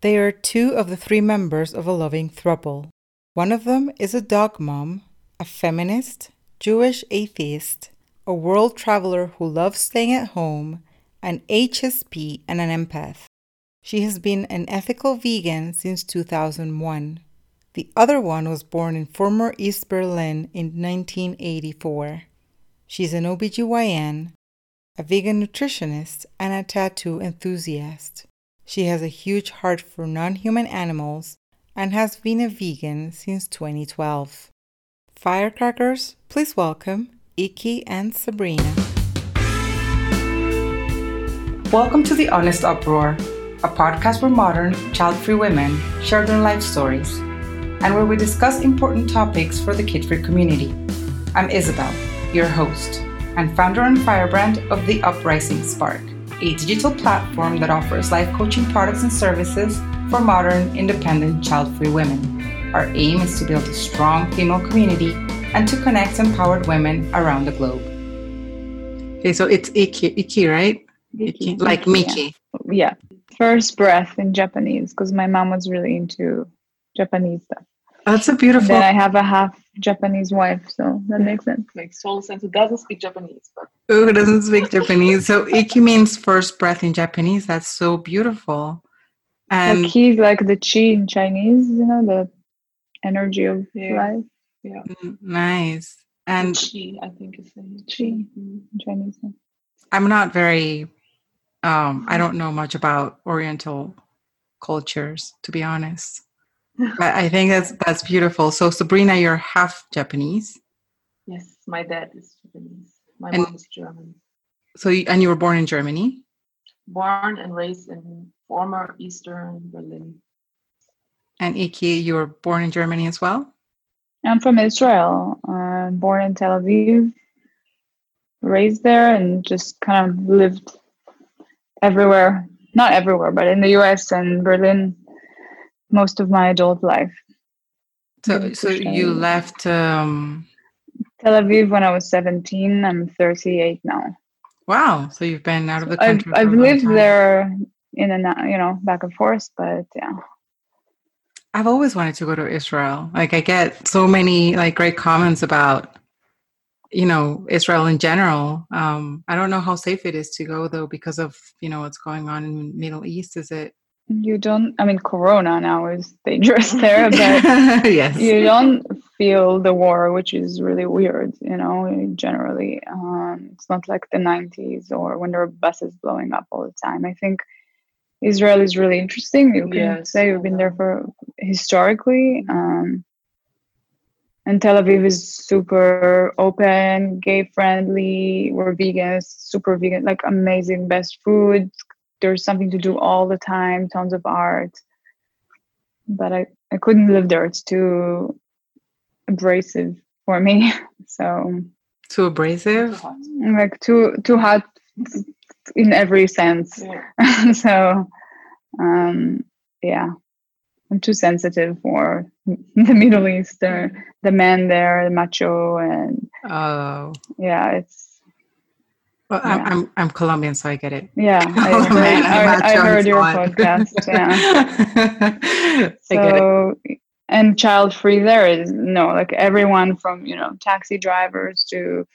They are two of the three members of a loving throuple. One of them is a dog mom, a feminist, Jewish atheist, a world traveler who loves staying at home, an HSP, and an empath. She has been an ethical vegan since 2001. The other one was born in former East Berlin in 1984. She's an OBGYN, a vegan nutritionist, and a tattoo enthusiast. She has a huge heart for non human animals and has been a vegan since 2012. Firecrackers, please welcome Ikey and Sabrina. Welcome to The Honest Uproar, a podcast where modern, child free women share their life stories and where we discuss important topics for the kid free community. I'm Isabel, your host, and founder and firebrand of The Uprising Spark, a digital platform that offers life coaching products and services for modern, independent, child free women. Our aim is to build a strong female community and to connect empowered women around the globe. Okay, so it's Ikey, Ikey right? Ikey. Like Miki. Yeah. yeah. First breath in Japanese because my mom was really into Japanese stuff. That's a beautiful. And then I have a half Japanese wife, so that makes sense. Makes total sense. Who doesn't speak Japanese? But who doesn't speak Japanese? So iki means first breath in Japanese. That's so beautiful. And like he's like the chi in Chinese, you know, the energy of yeah. life. Yeah. Mm, nice. And chi, I think is the chi in Chinese. I'm not very. Um, I don't know much about Oriental cultures, to be honest. But I think that's that's beautiful. So Sabrina, you're half Japanese. Yes, my dad is Japanese. My and, mom is German. So you, and you were born in Germany. Born and raised in former Eastern Berlin. And Ikey, you were born in Germany as well. I'm from Israel. Uh, born in Tel Aviv, raised there, and just kind of lived everywhere. Not everywhere, but in the U.S. and Berlin most of my adult life. So, so you left um... Tel Aviv when I was 17. I'm 38 now. Wow. So you've been out of the country. I've, I've lived time. there in and out, you know, back and forth, but yeah. I've always wanted to go to Israel. Like I get so many like great comments about, you know, Israel in general. Um, I don't know how safe it is to go though because of you know what's going on in the Middle East. Is it you don't i mean corona now is dangerous there but yes you don't feel the war which is really weird you know generally um, it's not like the 90s or when there are buses blowing up all the time i think israel is really interesting you can yes. say you've been there for historically um, and tel aviv is super open gay friendly we're vegans super vegan like amazing best food there's something to do all the time, tons of art. But I, I couldn't live there. It's too abrasive for me. So too abrasive? Like too too hot in every sense. Yeah. so um yeah. I'm too sensitive for the Middle East. The, the men there, the macho and oh yeah, it's well, yeah. I'm, I'm, I'm Colombian, so I get it. Yeah, I, oh, man, I, I heard your podcast. Yeah. so, and child free there is no like everyone from you know taxi drivers to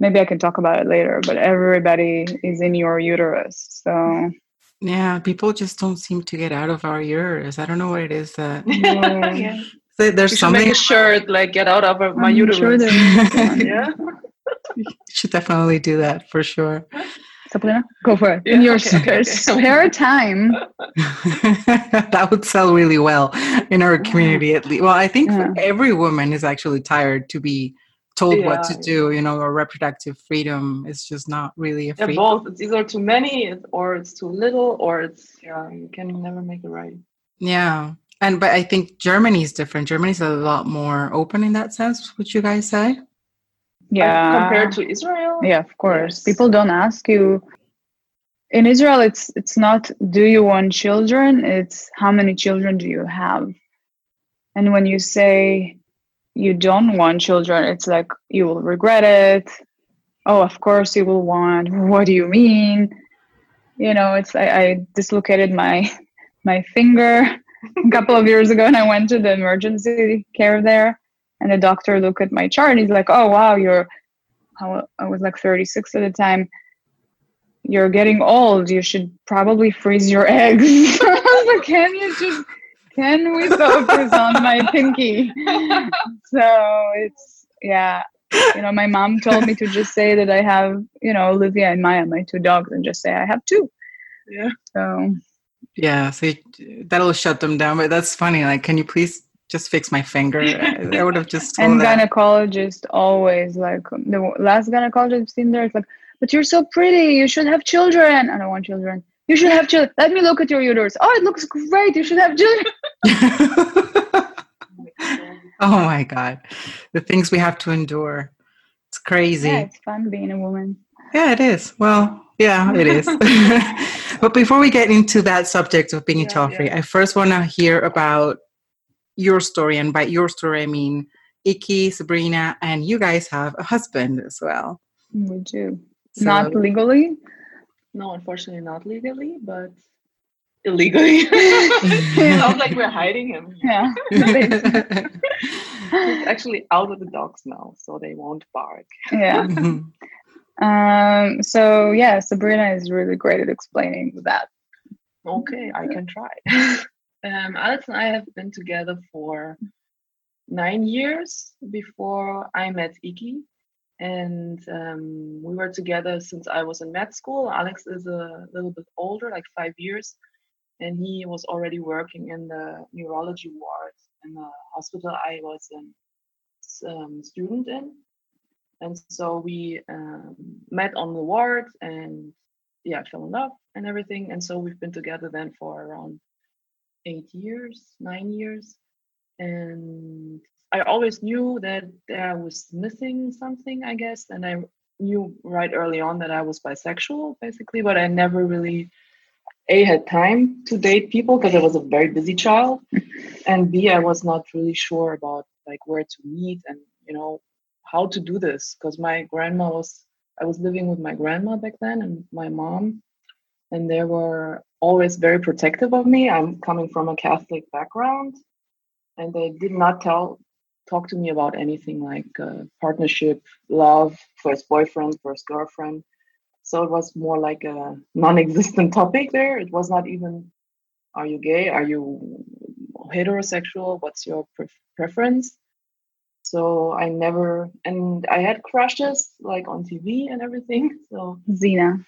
maybe I can talk about it later, but everybody is in your uterus. So yeah, people just don't seem to get out of our uterus. I don't know what it is that. yeah. There's something. Make a shirt like "Get out of my I'm uterus." Sure yeah you should definitely do that for sure. Sabrina, go for it. Yeah, In your okay, okay, spare time. that would sell really well in our community at least. Well, I think yeah. every woman is actually tired to be told yeah, what to do, you know, or reproductive freedom is just not really a freedom. Yeah, both. It's either too many or it's too little or it's yeah, you can never make it right. Yeah. And but I think Germany is different. Germany's a lot more open in that sense, would you guys say? Yeah. compared to israel? Yeah of course. Yes. people don't ask you. In israel it's it's not do you want children? It's how many children do you have? And when you say you don't want children it's like you will regret it. Oh of course you will want. What do you mean? You know it's i, I dislocated my my finger a couple of years ago, and I went to the emergency care there, and the doctor looked at my chart, and he's like, "Oh wow, you're." I was like 36 at the time. You're getting old. You should probably freeze your eggs. like, can you just can we focus on my pinky? So it's yeah. You know, my mom told me to just say that I have, you know, Olivia and Maya, my two dogs, and just say I have two. Yeah. So Yeah, so you- that'll shut them down. But that's funny. Like, can you please just fix my finger? I I would have just told and that. gynecologist always like the last gynecologist I've seen there is like, but you're so pretty. You should have children. I don't want children. You should have children. Let me look at your uterus. Oh, it looks great. You should have children. oh my god, the things we have to endure. It's crazy. Yeah, it's fun being a woman. Yeah, it is. Well, yeah, it is. but before we get into that subject of being a Yeah, child free, yeah. I first want to hear about your story. And by your story, I mean Ikey, Sabrina, and you guys have a husband as well. We do. So- Not legally. No, unfortunately, not legally, but illegally. Sounds like we're hiding him. Yeah. He's actually out with the dogs now, so they won't bark. yeah. Um, so yeah, Sabrina is really great at explaining that. Okay, I can try. Um, Alex and I have been together for nine years before I met Ikey. And um, we were together since I was in med school. Alex is a little bit older, like five years. And he was already working in the neurology ward in the hospital I was a um, student in. And so we um, met on the ward and yeah, fell in love and everything. And so we've been together then for around eight years, nine years. And I always knew that I was missing something, I guess. And I knew right early on that I was bisexual, basically, but I never really A had time to date people because I was a very busy child. And B, I was not really sure about like where to meet and you know how to do this because my grandma was I was living with my grandma back then and my mom, and there were always very protective of me. I'm coming from a Catholic background, and they did not tell talk to me about anything like uh, partnership, love, first boyfriend, first girlfriend. So it was more like a non-existent topic there. It was not even, are you gay? Are you heterosexual? What's your pref- preference? So I never, and I had crushes like on TV and everything. So Xena.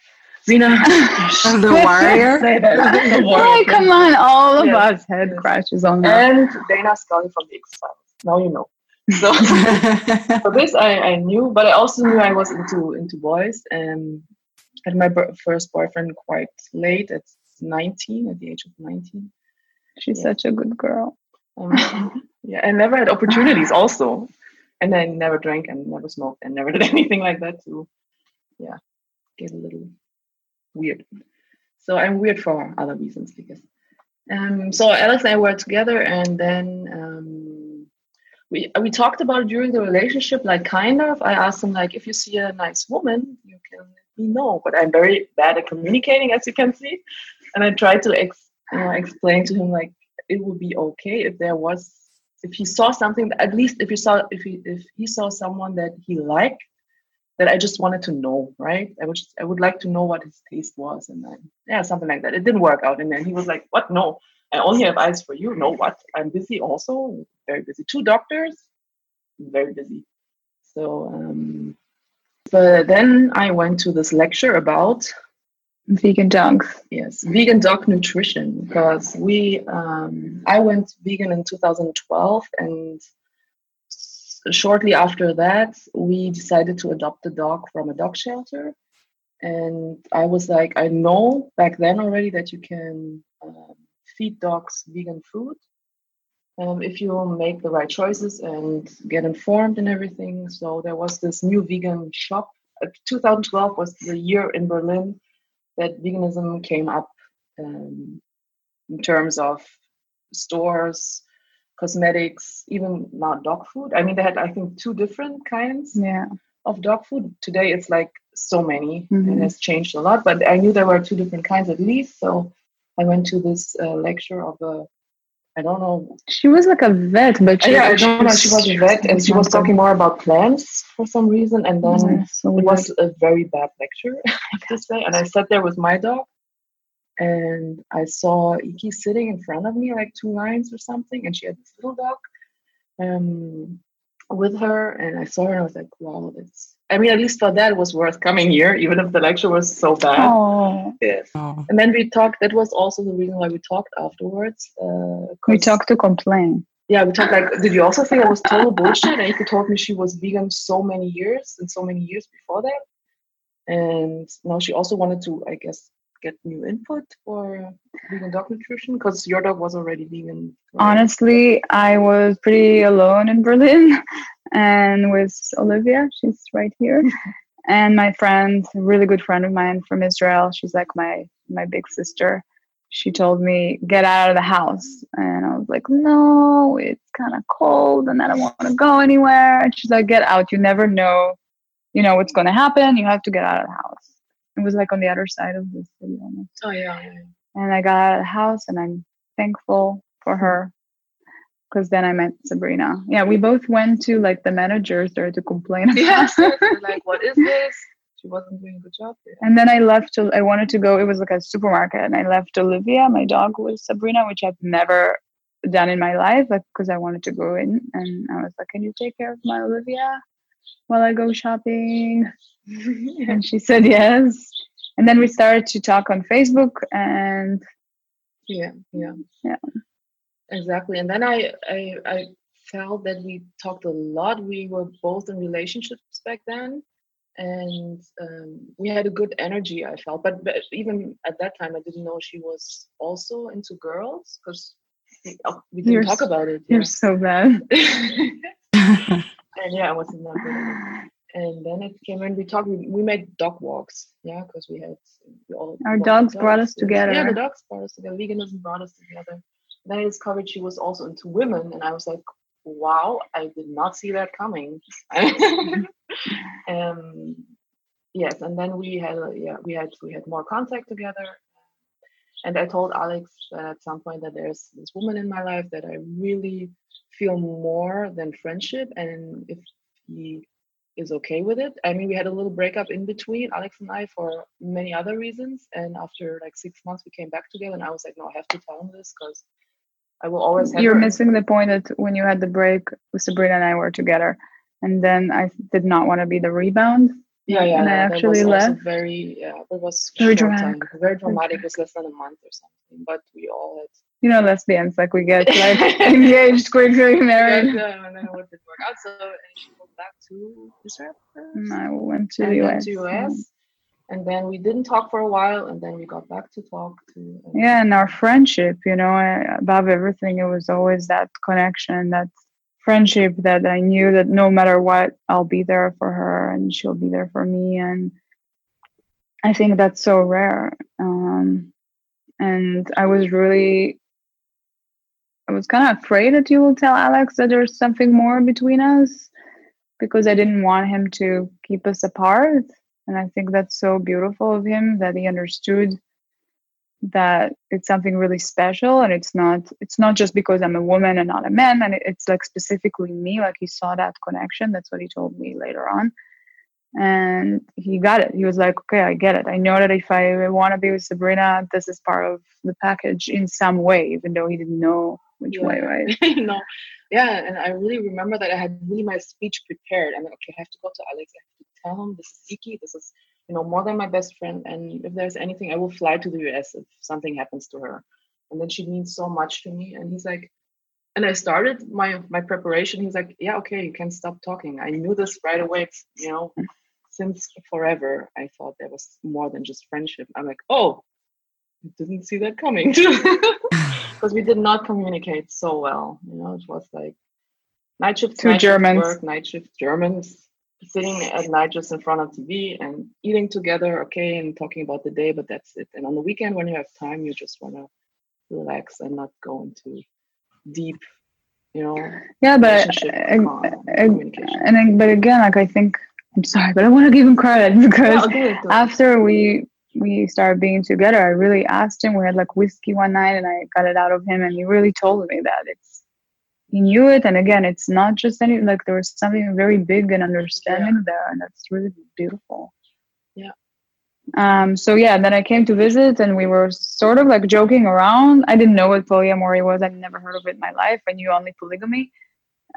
Xena, the warrior. The warrior. Oh, come on. All of Yes. us had Yes. crashes on her. and Dana Scully from the X Files. Now you know. So for this I, I knew, but I also knew I was into into boys and had my first boyfriend quite late at 19, at the age of 19. She's Yeah. such a good girl. Um, yeah, I never had opportunities also, and I never drank and never smoked and never did anything like that to, yeah, get a little weird. So I'm weird for other reasons because. Um, so Alex and I were together, and then um, we we talked about during the relationship, like kind of. I asked him like, if you see a nice woman, you can let me know. But I'm very bad at communicating, as you can see, and I tried to ex- know, explain to him like it would be okay if there was if he saw something at least if he saw if he if he saw someone that he liked that I just wanted to know, right? I would just, I would like to know what his taste was, and then yeah, something like that. It didn't work out, and then he was like, "What? No, I only have eyes for you. No, what? I'm busy. Also, very busy. Two doctors, very busy. So, um, but then I went to this lecture about Vegan dogs. Yes, vegan dog nutrition because we um, I went vegan in 2012 and shortly after that we decided to adopt a dog from a dog shelter. And I was like I know back then already that you can um, feed dogs vegan food. Um, if you make the right choices and get informed and everything. So there was this new vegan shop. Uh, 2012 was the year in Berlin that veganism came up um, in terms of stores, cosmetics, even now dog food. I mean, they had, I think, two different kinds Yeah. of dog food. Today, it's like so many and Mhm. has changed a lot, but I knew there were two different kinds at least. So I went to this uh, lecture of a I don't know. She was like a vet, but she, yeah, I don't know. She was a vet, and she was talking more about plants for some reason. And then Mm, so it was a very bad lecture, I have to say. And I sat there with my dog, and I saw Ikey sitting in front of me, like two lines or something, and she had this little dog um, with her. And I saw her, and I was like, "Wow, that's." I mean, at least for that, it was worth coming here, even if the lecture was so bad. Oh, Yes. And then we talked. That was also the reason why we talked afterwards. Uh, we 'cause- talked to complain. yeah, we talked like, did you also think I was total bullshit? And Ikey told me she was vegan so many years and so many years before that. And now she also wanted to, I guess, get new input for vegan dog nutrition because your dog was already vegan. right? Honestly, I was pretty alone in Berlin and with Olivia, she's right here. And my friend, a really good friend of mine from Israel, she's like my my big sister. She told me, get out of the house. And I was like, no, it's kind of cold and I don't want to go anywhere. And she's like, get out. You never know, you know, what's going to happen. You have to get out of the house. It was like on the other side of the city almost Oh, yeah. yeah. and I got out of the house and I'm thankful for her because then I met Sabrina. Yeah, we both went to like the managers there to complain yes, like, what is this? She wasn't doing a good job. And then I left, I wanted to go, it was like a supermarket and I left Olivia, my dog with Sabrina, which I've never done in my life because I wanted to go in and I was like, can you take care of my Olivia while I go shopping? And she said yes. And then we started to talk on Facebook and Yeah, yeah, Yeah. exactly. And then I, I, I felt that we talked a lot. We were both in relationships back then, and um, we had a good energy. I felt, but, but even at that time, I didn't know she was also into girls because we, uh, we didn't You're talk about it. you're so bad. and yeah, I good at it. And then it came in. We talked. We, we made dog walks. Yeah, because we had we all Our walked dogs brought us yes. Yeah, together. the dogs brought us together. Veganism brought us together. Then I discovered she was also into women, and I was like, "Wow, I did not see that coming." um, yes, and then we had yeah we had we had more contact together. And I told Alex at some point that there's this woman in my life that I really feel more than friendship, and if he is okay with it. I mean, we had a little breakup in between, Alex and I, for many other reasons. And after like six months, we came back together, and I was like, no, I have to tell him this because I will always have. You're her- missing the point that when you had the break with Sabrina and I were together, and then I did not want to be the rebound. Yeah, yeah. and I actually was left. Very, yeah, it was Very dramatic. time, very dramatic. It was less than a month or something, but we all had. You know, lesbians like we get like engaged quickly, married. But, uh, and then it work out. So and she moved back to Israel. I went to the US. to US. And then we didn't talk for a while, and then we got back to talk to. um, Yeah, and our friendship, you know, above everything, it was always that connection, that friendship that I knew that no matter what, I'll be there for her and she'll be there for me. And I think that's so rare. Um, and I was really, I was kind of afraid that you will tell Alex that there's something more between us because I didn't want him to keep us apart. And I think that's so beautiful of him that he understood that it's something really special and it's not it's not just because i'm a woman and not a man. And it's like specifically me like he saw that connection. That's what he told me later on and he got it he was like okay i get it i know that if i want to be with sabrina this is part of the package in some way even though he didn't know which way Yeah. right you know, yeah. And I really remember that I had really my speech prepared. I'm like, okay, I have to go to Alex. I have to tell him this is Ikey. This is, you know, more than my best friend. And if there's anything, I will fly to the US if something happens to her. And then she means so much to me. And he's like, and I started my my preparation. He's like, yeah, okay, you can stop talking. I knew this right away. You know, since forever, I thought there was more than just friendship. I'm like, oh, I didn't see that coming. because we did not communicate so well. You know, it was like night shift, Two night shift Germans. work, night shift Germans sitting at night just in front of TV and eating together, okay, and talking about the day, but that's it. And on the weekend, when you have time, you just want to relax and not go into deep, you know, yeah but uh, uh, communication. and but again like i think i'm sorry but i want to give him credit because Yeah, I'll do it, do it. after we we started being together, I really asked him. We had like whiskey one night, and I got it out of him, and he really told me that it's he knew it. And again, it's not just any like there was something very big and understanding yeah. there, and that's really beautiful. Yeah. Um. So yeah, then I came to visit, and we were sort of like joking around. I didn't know what polyamory was. I'd never heard of it in my life. I knew only polygamy.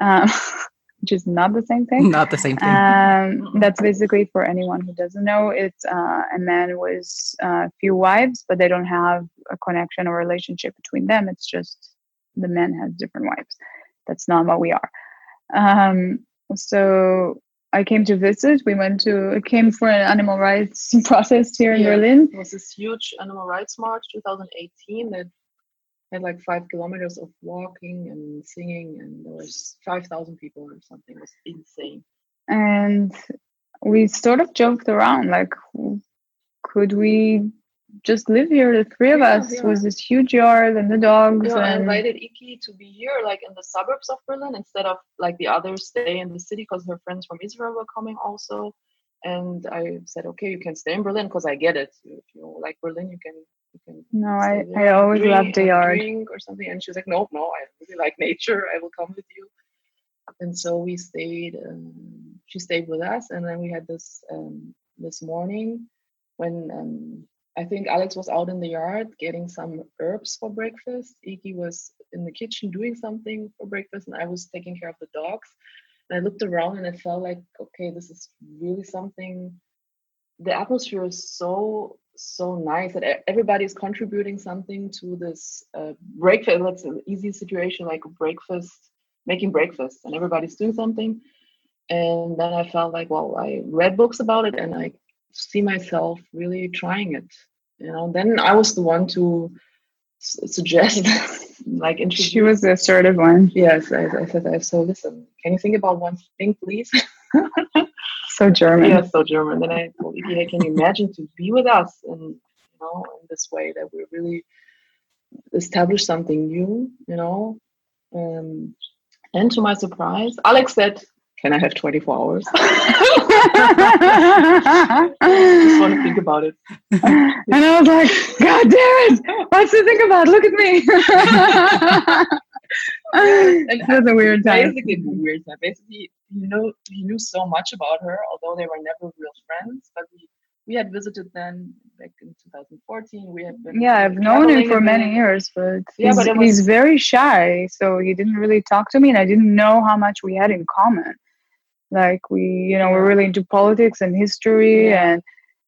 Um, which is not the same thing. Not the same thing. Um, that's basically for anyone who doesn't know. It's uh, a man with a uh, few wives, but they don't have a connection or relationship between them. It's just the man has different wives. That's not what we are. Um, so I came to visit. We went to I came for an animal rights process here in yeah, Berlin. It was this huge animal rights march 2018 that had like five kilometers of walking and singing, and there was five thousand people or something. It was insane. And we sort of joked around, like, could we just live here, the three of yeah, us, yeah. with this huge yard and the dogs? Yeah, and... I invited Ikey to be here, like in the suburbs of Berlin, instead of like the others stay in the city because her friends from Israel were coming also. And I said, okay, you can stay in Berlin because I get it. If you like Berlin, you can no, I, I always loved the yard. or something. And she was like, no no, I really like nature. I will come with you. And so we stayed. Um, she stayed with us, and then we had this um, this morning when um, I think Alex was out in the yard getting some herbs for breakfast. Ikey was in the kitchen doing something for breakfast, and I was taking care of the dogs. And I looked around, and i felt like, okay, this is really something. The atmosphere is so so nice that everybody's contributing something to this uh, breakfast. That's an easy situation like breakfast, making breakfast, and everybody's doing something. And then I felt like, well, I read books about it, and I see myself really trying it. You know, then I was the one to s- suggest, like, introduce. She was the assertive one. Yes, I, I said, so listen, can you think about one thing, please? so German. Yeah, so German. Then I told Ikey, hey, can you imagine to be with us and you know in this way that we really establish something new, you know? Um, and to my surprise, Alex said, "Can I have 24 hours?" I just want to think about it. and I was like, God damn it! What's to think about? Look at me. and that's a weird time. Basically, weird time. Basically, you know, he knew so much about her, although they were never real friends. But we we had visited then back in 2014. We had been yeah, I've known him for many years, but yeah, he's, but was, he's very shy, so he didn't really talk to me, and I didn't know how much we had in common. Like we, you know, we're really into politics and history, yeah. and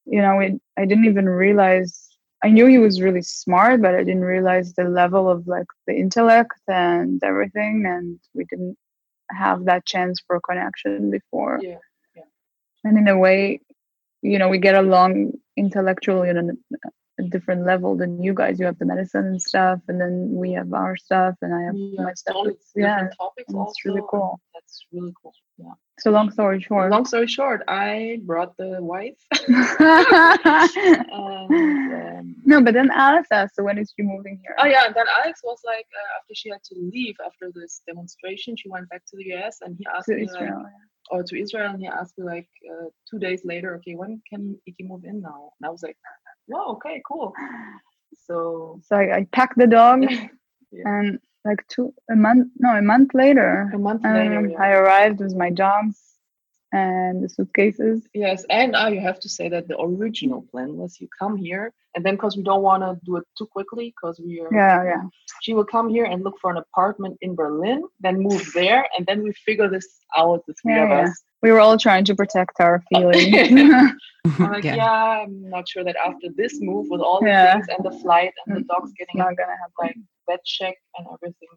you know, it, I didn't even realize. I knew he was really smart, but I didn't realize the level of like the intellect and everything, and we didn't have that chance for connection before. Yeah. yeah. And in a way, you know, we get along intellectually on a, a, different level than you guys. You have the medicine and stuff, and then we have our stuff, and I have yeah, my stuff. yeah, topics it's also. really cool. That's really cool. Yeah. So long story short. Long story short, I brought the wife. and, um, no, but then Alex asked, "So when is she moving here?" Oh yeah, and then Alex was like, uh, after she had to leave after this demonstration, she went back to the US, and he asked to me Israel, like, yeah. or to Israel, and he asked me like uh, two days later, okay, when can Ikey move in now? And I was like, "Wow, okay, cool." So, so I, I packed the dog, yeah. and like two a month no a month later a month later um, yeah. i arrived with my dogs and the suitcases yes and you have to say that the original plan was you come here and then because we don't want to do it too quickly because we are yeah yeah she will come here and look for an apartment in berlin then move there and then we figure this out the three yeah, of yeah. us we were all trying to protect our feelings I'm like, yeah. yeah. I'm not sure that after this move with all the yeah. things and the flight and the mm, dogs getting not gonna happen. like vet check and everything.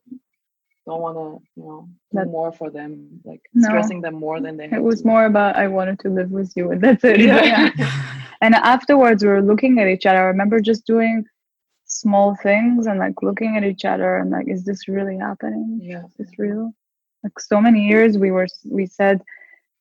Don't want to, you know, do that, more for them, like no, stressing them more than they. It was to. more about I wanted to live with you, and that's it. Yeah. yeah. and afterwards, we were looking at each other. I remember just doing small things and like looking at each other and like, is this really happening? Yeah, is this real? Like so many years, we were we said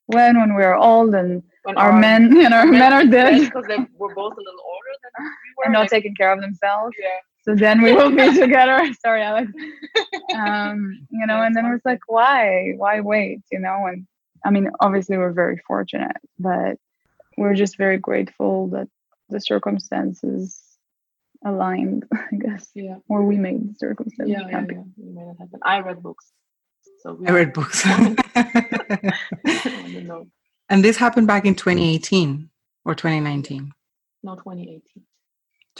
when when we are old and when our, our men and our men, men are dead because they were both a little older than we were and not like, taking care of themselves. Yeah so then we will be together sorry alex um you know and then it was like why why wait you know and i mean obviously we're very fortunate but we're just very grateful that the circumstances aligned, I guess. Yeah. Or we made the circumstances Yeah, yeah, happy. yeah. We made it happen. I read books. So we I read books. I don't know. and this happened back in 2018 or 2019? No, 2018,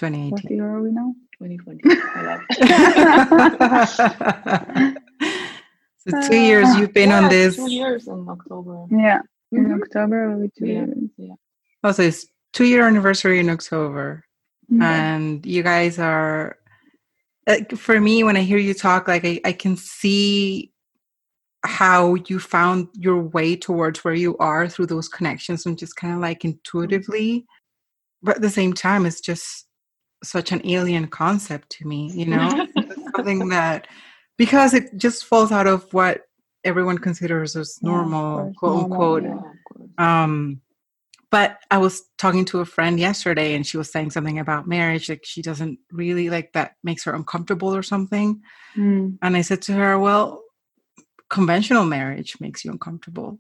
What year are we now? 2020. So two years you've been on this. Two years in October. Yeah. In Mhm. October, will be two Yeah. years. Oh, so it's two year anniversary in October. Yeah. and you guys are like for me when i hear you talk like I, I can see how you found your way towards where you are through those connections and just kind of like intuitively but at the same time it's just such an alien concept to me you know? Something that because it just falls out of what everyone considers as normal course, quote unquote. Yeah, um but i was talking to a friend yesterday and she was saying something about marriage like she doesn't really like that makes her uncomfortable or something. Mm. and i said to her well conventional marriage makes you uncomfortable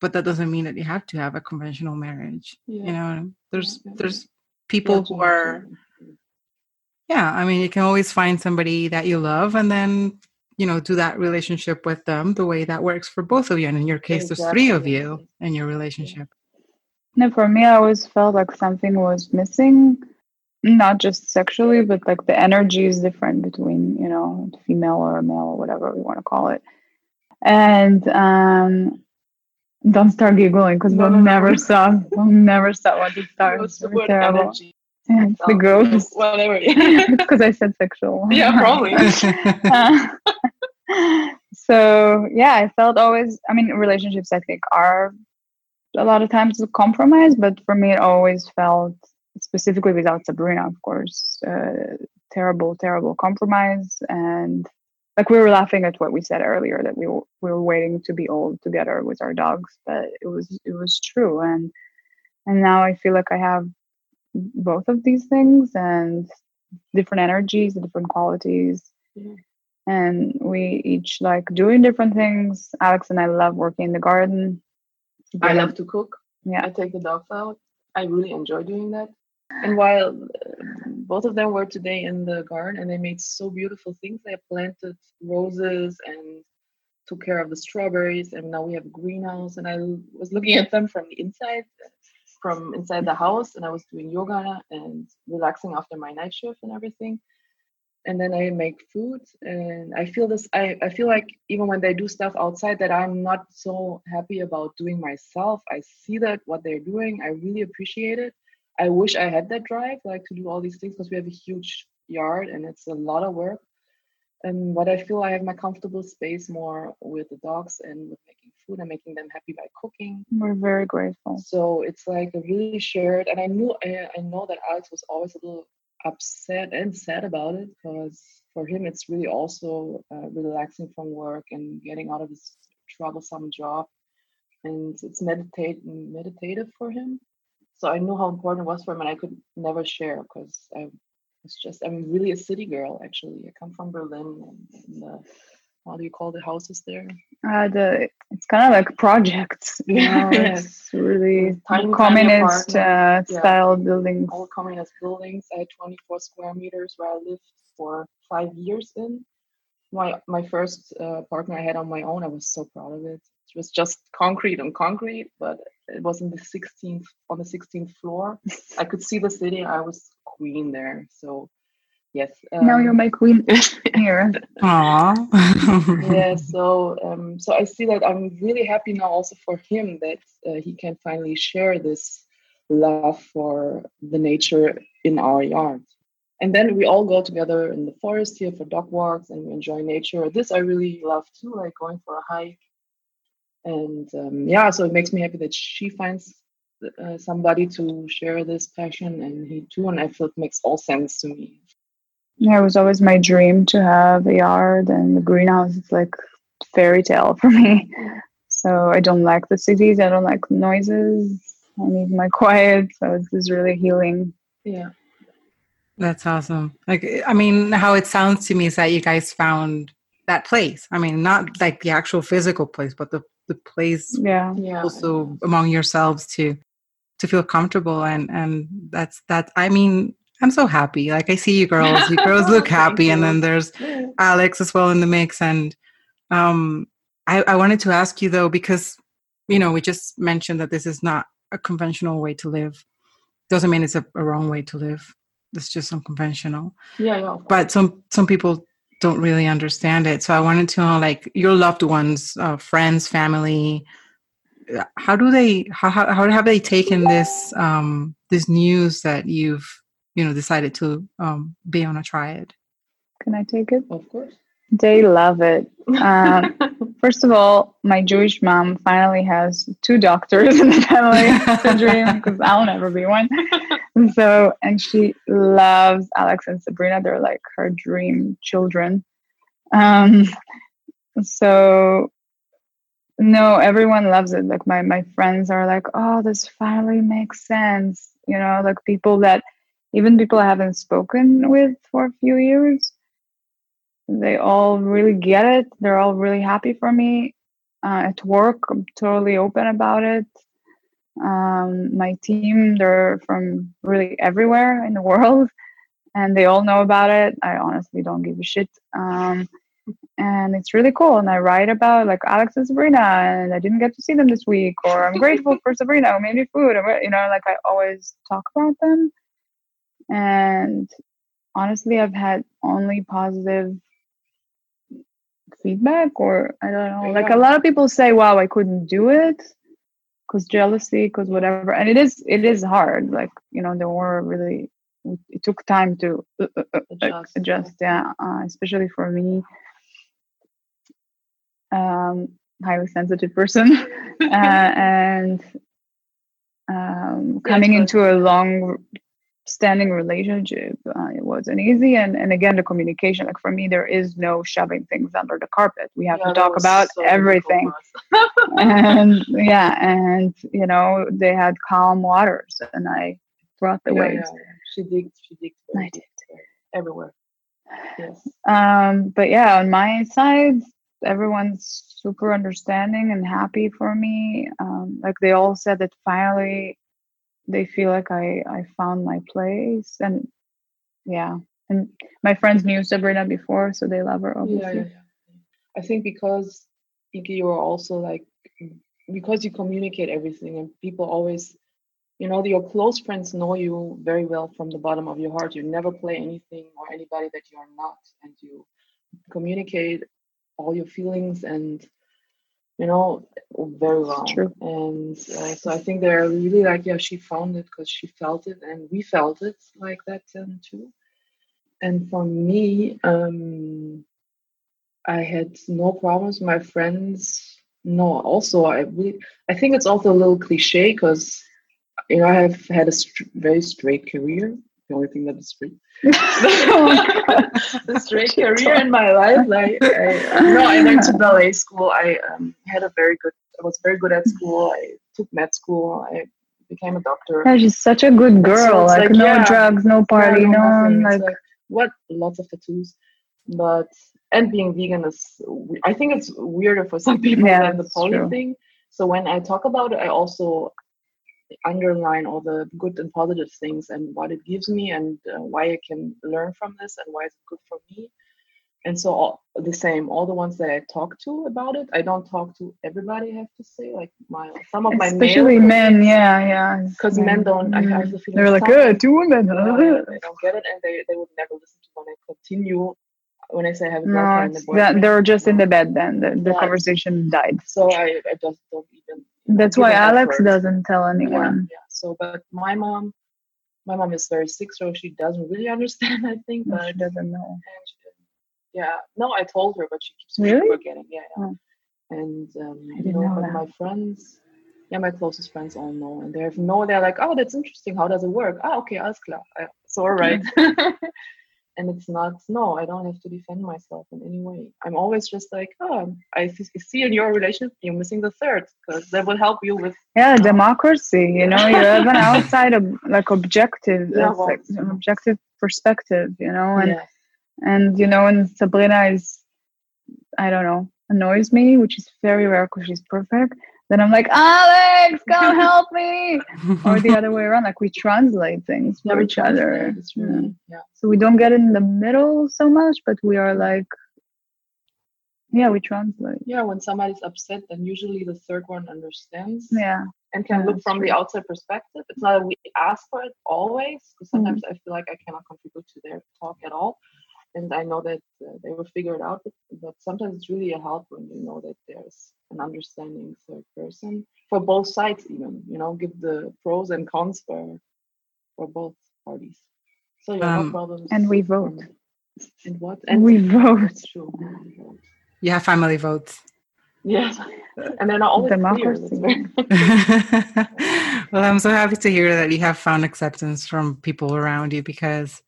but that doesn't mean that you have to have a conventional marriage Yeah. you know there's yeah, yeah. there's people Yeah, who are yeah i mean you can always find somebody that you love and then you know do that relationship with them the way that works for both of you and in your case there's three of you in your relationship No, for me, I always felt like something was missing, not just sexually, but like the energy is different between, you know, female or male or whatever we want to call it. And um, don't start giggling because No, we'll no, no. never stop. We'll never stop once it starts. What's the It's word terrible. energy? Yeah, it's the. Whatever. it's because I said sexual. yeah, probably. so yeah, I felt always. I mean, relationships I think are a lot of times a compromise, but for me, it always felt specifically without Sabrina, of course, uh, terrible, terrible compromise. And like we were laughing at what we said earlier that we were, we were waiting to be old together with our dogs, but it was it was true. And and now I feel like I have both of these things and different energies, and different qualities Yeah. and we each like doing different things. Alex and I love working in the garden. I love to cook. Yeah. I take the dogs out. I really enjoy doing that. And while uh, both of them were today in the garden and they made so beautiful things, they planted roses and took care of the strawberries. And now we have a greenhouse. And i was looking at them from the inside, from inside the house. And I was doing yoga and relaxing after my night shift and everything. And then I make food. And I feel this, I, I feel like even when they do stuff outside that I'm not so happy about doing myself, I see that what they're doing, I really appreciate it. I wish I had that drive, like to do all these things, because we have a huge yard and it's a lot of work. And what I feel I have my comfortable space more with the dogs and with making food and making them happy by cooking. We're very grateful. So it's like a really shared. And I knew I, I know that Alex was always a little upset and sad about it because for him it's really also uh, relaxing from work and getting out of his troublesome job, and it's meditate meditative for him. So I knew how important it was for him, and I could never share because I was just I'm really a city girl actually. I come from Berlin, and, and the, how do you call the houses there? Uh, the it's kind of like projects, you know. Yeah. It's really Tiny, tiny communist uh, apartment. Yeah. style buildings. all communist buildings. I had 24 square meters where I lived for five years in. My my first uh, apartment I had on my own. I was so proud of it. It was just concrete on concrete, but it was in the 16th on the 16th floor. I could see the city. I was queen there. So yes. now um, you're my queen here. Aww. yeah so um so i see that i'm really happy now also for him that uh, he can finally share this love for the nature in our yard and then we all go together in the forest here for dog walks and we enjoy nature this i really love too like going for a hike and um, yeah so it makes me happy that she finds uh, somebody to share this passion and he too and i feel it makes all sense to me Yeah, it was always my dream to have a yard and the greenhouse. It's like fairy tale for me. So I don't like the cities. I don't like noises. I need my quiet. So this is really healing. yeah That's awesome. Like, I mean, how it sounds to me is that you guys found that place. I mean, not like the actual physical place, but the, the place Yeah. yeah also among yourselves to to feel comfortable and and that's that i mean i'm so happy. Like i see you girls. You girls look happy and then there's alex as well in the mix and um I, I wanted to ask you though because you know we just mentioned that this is not a conventional way to live. Doesn't mean it's a, a wrong way to live. It's just unconventional. Yeah, yeah but some some people don't really understand it. So i wanted to know like your loved ones uh, friends family uh, how do they how, how have they taken this um this news that you've you know decided to um be on a triad. Can i take it? Of course. They love it. Um, first of all my jewish mom finally has two doctors in the family. The dream because i'll never be one. So and she loves alex and sabrina. They're like her dream children. Um so no, everyone loves it. Like my my friends are like, "Oh, this finally makes sense." You know, like people that even people I haven't spoken with for a few years, they all really get it. They're all really happy for me. Uh, at work, I'm totally open about it. Um, my team, they're from really everywhere in the world, and they all know about it. I honestly don't give a shit. Um, and it's really cool. And I write about like Alex and Sabrina, and I didn't get to see them this week, or I'm grateful for Sabrina who made me food, you know, like I always talk about them. And honestly, I've had only positive feedback, or I don't know. Like a lot of people say, "Wow, I couldn't do it." Cause jealousy, cause whatever, and it is it is hard. Like you know, there were really it took time to uh, uh, uh adjust. adjust yeah, uh, especially for me um, highly sensitive person, uh, and um, coming yeah, into a long standing relationship uh, it wasn't easy. And and again the communication like for me there is no shoving things under the carpet. We have yeah, to talk about so everything. and yeah and you know they had calm waters and i brought the yeah, waves. yeah. she digged she digged i did. everywhere. Yes. Um but yeah on my side everyone's super understanding and happy for me. Um, like they all said that finally they feel like I I found my place and yeah. And my friends knew Sabrina before, so they love her obviously. Yeah, yeah, yeah. I think because Ikey, you are also like because you communicate everything and people always you know your close friends know you very well from the bottom of your heart you never play anything or anybody that you are not and you communicate all your feelings and you know very well. True. and uh, so i think they're really like yeah she found it because she felt it and we felt it like that then too. And for me um i had no problems. My friends no also i really i think it's also a little cliche because you know i have had a st- very straight career the only thing that is straight the straight career in my life. Like, I, no, I went to ballet school. I um, had a very good. I was very good at school. I took med school. I became a doctor. Yeah, she's such a good girl. So like, like, no yeah, drugs, no party, no, no like, like what lots of tattoos, but and being vegan is. I think it's weirder for some people yeah, than the poly thing. So when I talk about it, I also underline all the good and positive things and what it gives me and uh, why I can learn from this and why it's good for me. And so all, the same, all the ones that I talk to about it, I don't talk to everybody. I have to say, like my some of my especially men, yeah, yeah, because men don't. I have the feeling they're like, uh, two women. They don't get it, and they, they would never listen to when I continue. When I say I have a girlfriend, no, that, they're just in the bed. Then the, the yeah. conversation died. So I, I just don't even that's why Alex doesn't tell anyone. Yeah, yeah, So, but my mom, my mom is very sick, so she doesn't really understand. I think, but she doesn't know. She, yeah, no, I told her, but she keeps really? forgetting. Yeah, yeah. Oh. And um, you know, know my friends, yeah, my closest friends all know, and they have no. They're like, oh, that's interesting. How does it work? Ah, okay, alles klar. So all right. and it's not no i don't have to defend myself in any way. I'm always just like oh i see in your relationship you're missing the third because that will help you with yeah um, democracy you know you have an outside of like objective yeah, well, like an objective perspective you know and yeah. and you know and sabrina is i don't know annoys me which is very rare because she's perfect then I'm like, Alex, come help me, or the other way around. Like we translate things for Yeah, each other. really, yeah. So we don't get in the middle so much, but we are like, yeah, we translate. Yeah, when somebody's upset, then usually the third one understands Yeah, and can Yeah, look from the outside perspective. It's not that we ask for it always, because Mm-hmm. sometimes I feel like I cannot contribute to their talk at all. And I know that uh, they will figure it out, but, but sometimes it's really a help when you know that there's an understanding third person for both sides, even, you know, give the pros and cons for, for both parties. So, yeah, Um, no problems. and we vote. And what? And we vote. That's true. yeah, family votes. Yes, and they're not always clear. Democracy. well, I'm so happy to hear that you have found acceptance from people around you because,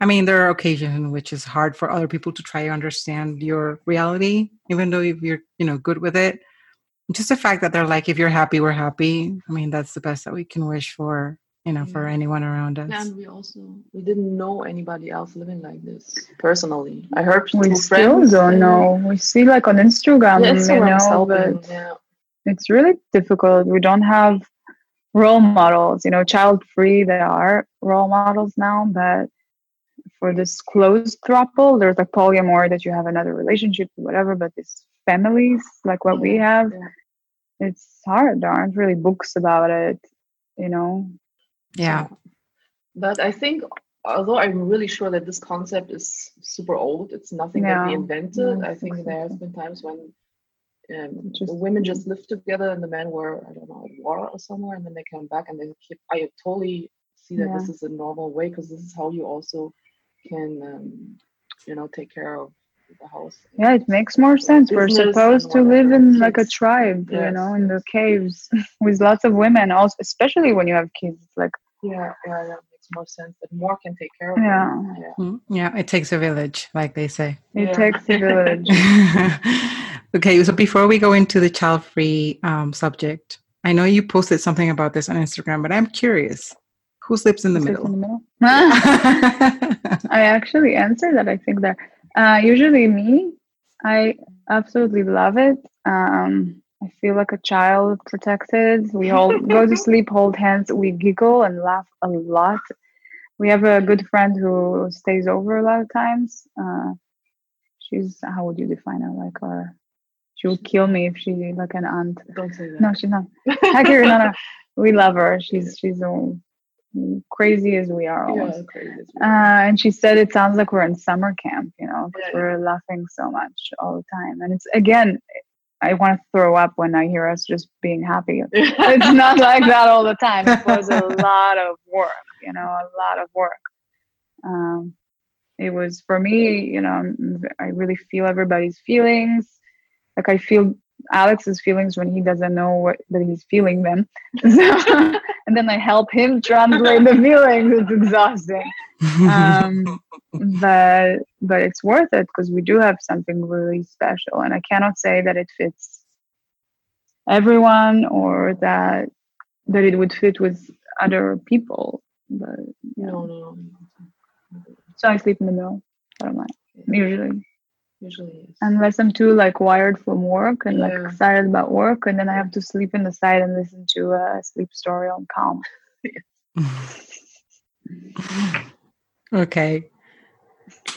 I mean, there are occasions in which it's hard for other people to try to understand your reality, even though if you're, you know, good with it. Just the fact that they're like, if you're happy, we're happy. I mean, that's the best that we can wish for, you know, for anyone around us. And we also we didn't know anybody else living like this personally. I heard We still don't know. We see like on Instagram, Yeah, you Instagram's know, helping, but yeah. it's really difficult. We don't have role models. You know, child free, there are role models now, but for this closed throuple, there's like polyamory that you have another relationship, whatever, but this families, like what we have, yeah. it's hard. There aren't really books about it, you know. Yeah. But I think, although I'm really sure that this concept is super old, it's nothing that we invented. I I think think so there too. has been times when um, Just- the women just lived together and the men were, I don't know, at war or somewhere, and then they came back and they keep. I totally see that this is a normal way because this is how you also can, um, you know, take care of the house. Yeah, it makes more sense. We're supposed to live in like a Kids. tribe, you know, in the yes. caves with lots of women. Also, especially when you have kids, like Yeah, yeah, that makes more sense. That more can take care of Yeah. them. Yeah. Mm, Yeah, it takes a village, like they say. it Yeah. takes a village. okay, so before we go into the child free um, subject, I know you posted something about this on Instagram, but I'm curious who sleeps in the middle? in the middle. I actually answered that. I think that uh, usually me, I absolutely love it. Um, I feel like a child protected. We all go to sleep, hold hands, we giggle and laugh a lot. We have a good friend who stays over a lot of times. Uh, she's how would you define her? Like our, she would kill me if she like an aunt. Don't say that. No, she's not. Actually, no, no. We love her. She's she's um, crazy as we are almost. yeah, crazy. It's Uh, and she said it sounds like we're in summer camp, you know, 'cause Yeah, we're laughing so much all the time. And it's again, I want to throw up when I hear us just being happy. It's not like that all the time. It was a lot of work, you know, a lot of work. Um, it was for me, you know, I really feel everybody's feelings. Like I feel Alex's feelings when he doesn't know what that he's feeling them. So, and then I help him translate the feelings. It's exhausting um, but but it's worth it because we do have something really special and i cannot say that it fits everyone or that that it would fit with other people but yeah. no, no, no. so i sleep in the middle i don't mind usually Usually, yes. unless i'm too like wired from work and like Yeah. excited about work and then i have to sleep in the side and listen to a sleep story on calm okay.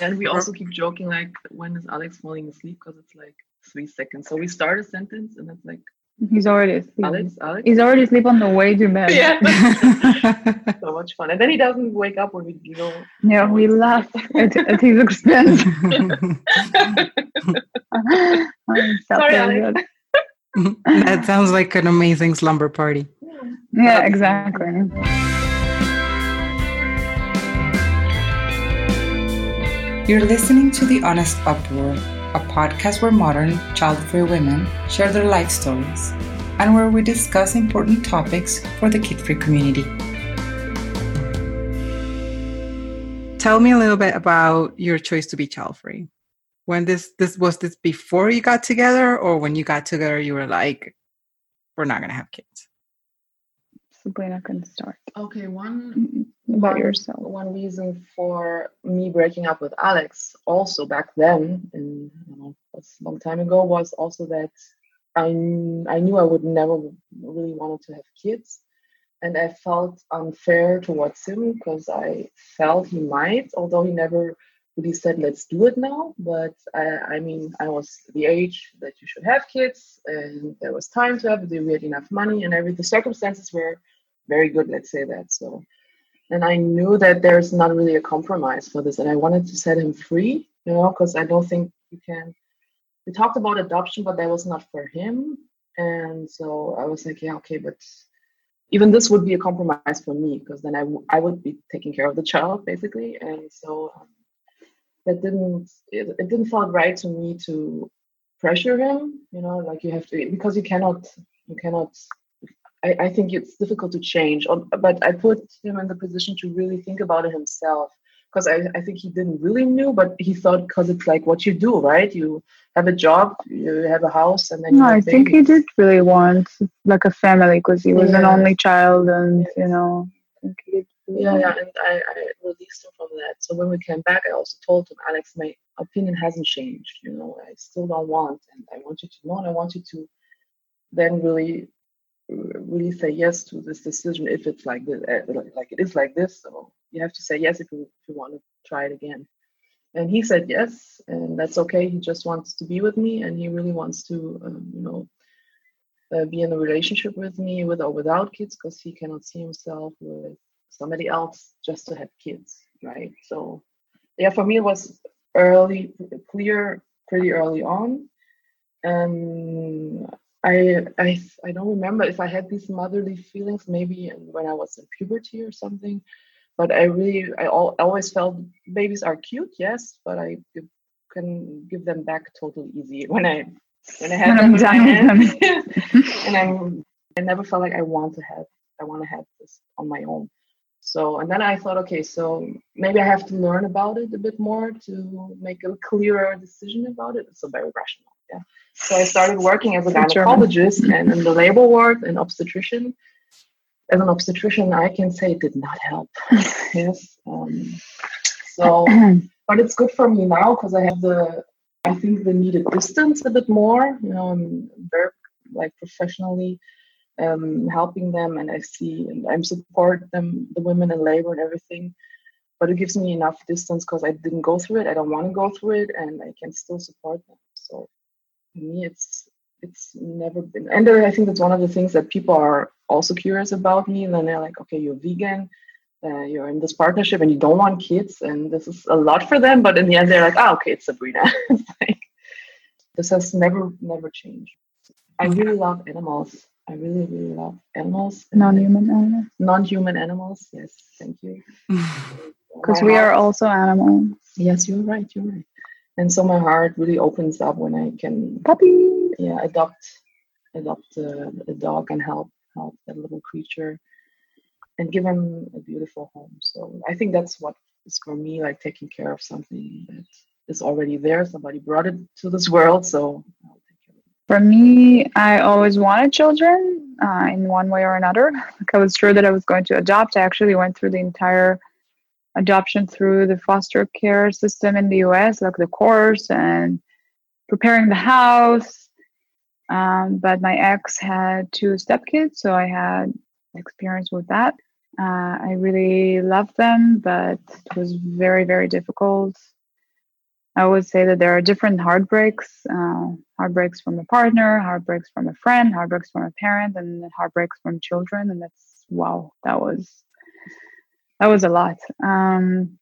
And we also keep joking like, when is Alex falling asleep? Because it's like three seconds. So we start a sentence and it's like, Mm-hmm. he's already asleep Alex, Alex. he's already asleep on the way to bed Yeah. so much fun. And then he doesn't wake up when we, you know. Yeah, we laugh at, at his expense. Sorry, self-aware. that sounds like an amazing slumber party. Yeah, exactly. You're listening to The Honest Uproar, a podcast where modern, child free women share their life stories and where we discuss important topics for the kid free community. Tell me a little bit about your choice to be child free. When this this was this before you got together or when you got together you were like we're not going to have kids. Sabrina can start Okay, one about one- yourself. One reason for me breaking up with Alex, also back then, in I don't know, was a long time ago, was also that I I knew I would never really wanted to have kids, and I felt unfair towards him because I felt he might, although he never really said let's do it now. But I, I mean, I was the age that you should have kids, and there was time to have it. We had enough money, and every the circumstances were very good. Let's say that. So, and I knew that there's not really a compromise for this, and I wanted to set him free, you know, because I don't think you can we talked about adoption, but that was not for him. And so I was like, yeah, okay, but even this would be a compromise for me because then I, w- I would be taking care of the child basically. And so um, that didn't, it, it didn't feel right to me to pressure him, you know, like you have to, because you cannot, you cannot, I, I think it's difficult to change, um, but I put him in the position to really think about it himself because I, I think he didn't really knew, but he thought because it's like what you do, right? You have a job, you have a house, and then. No, I think he did really want like a family because he was yeah. an only child, and you know. yeah, yeah, and I, I released him from that. So when we came back, I also told him, Alex, my opinion hasn't changed. You know, I still don't want, and I want you to know, and I want you to then really really say yes to this decision if it's like this, eh, like it is like this. So you have to say yes if you, if you want to try it again. And he said yes, and that's okay. He just wants to be with me, and he really wants to, um, you know, uh, be in a relationship with me, with or without kids, because he cannot see himself with somebody else just to have kids, right? So, yeah, for me it was early, clear, pretty early on, and I, I I don't remember if I had these motherly feelings maybe when I was in puberty or something, but I really I al- always felt babies are cute, yes, but I can give them back totally easy when I when I have them in my hands, and I'm I never felt like I want to have I want to have this on my own. So and then I thought, okay, so maybe I have to learn about it a bit more to make a clearer decision about it. It's so very rational, yeah. So I started working as a gynecologist and in the labor ward and obstetrician. As an obstetrician, I can say it did not help. yes. Um, so, but it's good for me now because I have the, I think the needed distance a bit more. You know, I'm very like professionally um, helping them, and I see and I'm support them, the women in labor and everything. But it gives me enough distance because I didn't go through it. I don't want to go through it, and I can still support them. So me it's it's never been and i think that's one of the things that people are also curious about me and then they're like okay you're vegan uh, you're in this partnership and you don't want kids and this is a lot for them but in the end they're like oh okay it's sabrina. Like, this has never never changed. I really love animals. I really really love animals. Non-human animals? Non-human animals yes thank you. Because we are also animals. Yes you're right you're right and so my heart really opens up when I can puppy yeah adopt adopt a, a dog and help help that little creature and give him a beautiful home. So I think that's what is for me like taking care of something that is already there. Somebody brought it to this world, so for me, I always wanted children uh, in one way or another. Like I was sure that I was going to adopt. I actually went through the entire adoption through the foster care system in the US, like the course and preparing the house. Um, but my ex had two stepkids, so I had experience with that. Uh, I really loved them, but it was very, very difficult. I would say that there are different heartbreaks uh, heartbreaks from a partner, heartbreaks from a friend, heartbreaks from a parent, and heartbreaks from children. And that's wow, that was that was a lot. Um,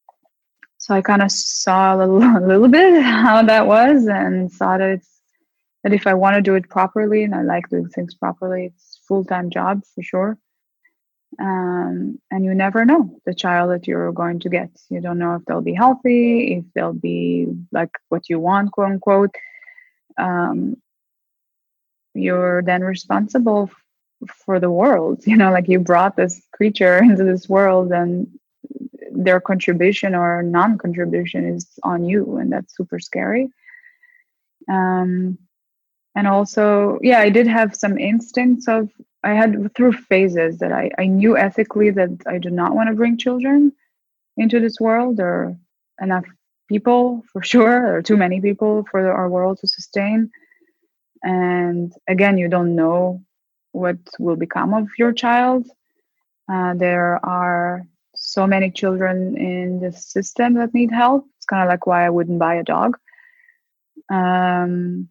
so I kind of saw a little, a little bit how that was and saw that it's that if I want to do it properly and I like doing things properly, it's full time job for sure. Um, and you never know the child that you're going to get. You don't know if they'll be healthy, if they'll be like what you want, quote unquote. Um, you're then responsible for the world you know like you brought this creature into this world and their contribution or non-contribution is on you and that's super scary. Um and also yeah i did have some instincts of i had through phases that i i knew ethically that i do not want to bring children into this world or enough people for sure or too many people for our world to sustain. And again you don't know what will become of your child. Uh, there are so many children in the system that need help. It's kind of like why i wouldn't buy a dog. Um,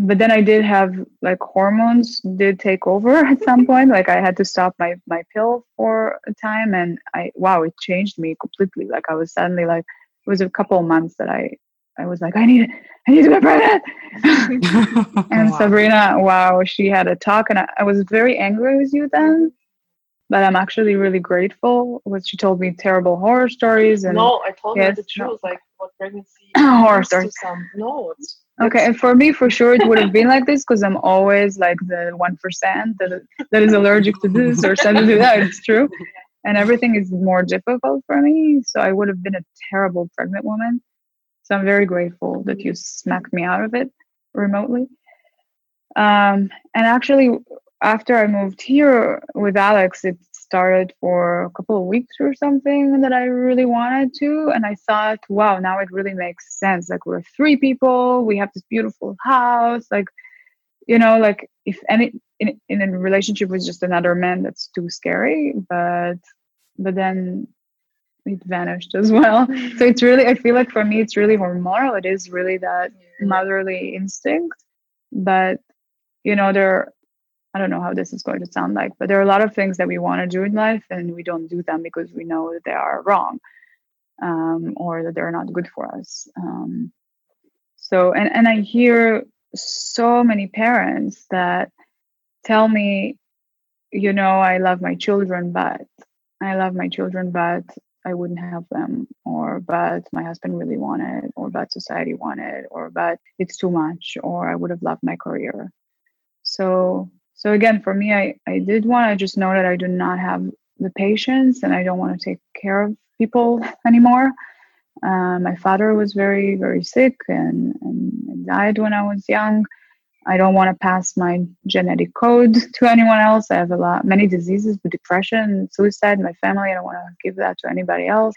but then i did have like hormones did take over at some point. Like i had to stop my my pill for a time and i wow it changed me completely. Like i was suddenly like it was a couple of months that i i was like i need i need to get pregnant and wow. sabrina wow she had a talk and I, I was very angry with you then but I'm actually really grateful. What she told me terrible horror stories and no, I told yes, her the truth, no. like what pregnancy horror stories. Some, no, it's Okay, and for me, for sure, it would have been like this because I'm always like the one percent that that is allergic to this or sensitive to that. It's true, and everything is more difficult for me. So I would have been a terrible pregnant woman. So I'm very grateful that you smacked me out of it remotely. Um, and actually, after I moved here with Alex, it started for a couple of weeks or something that I really wanted to. And I thought, wow, now it really makes sense. Like we're three people, we have this beautiful house. Like, you know, like if any in, in a relationship with just another man, that's too scary. But but then it vanished as well. So it's really I feel like for me it's really hormonal. It is really that motherly instinct. But you know, there I don't know how this is going to sound like, but there are a lot of things that we want to do in life and we don't do them because we know that they are wrong um, or that they're not good for us. Um, so, and, and I hear so many parents that tell me, you know, I love my children, but I love my children, but I wouldn't have them, or but my husband really wanted, or but society wanted, or but it's too much, or I would have loved my career. So so again for me i i did want to just know that i do not have the patience and i don't want to take care of people anymore uh, my father was very very sick and, and died when i was young i don't want to pass my genetic code to anyone else i have a lot many diseases with depression suicide my family i don't want to give that to anybody else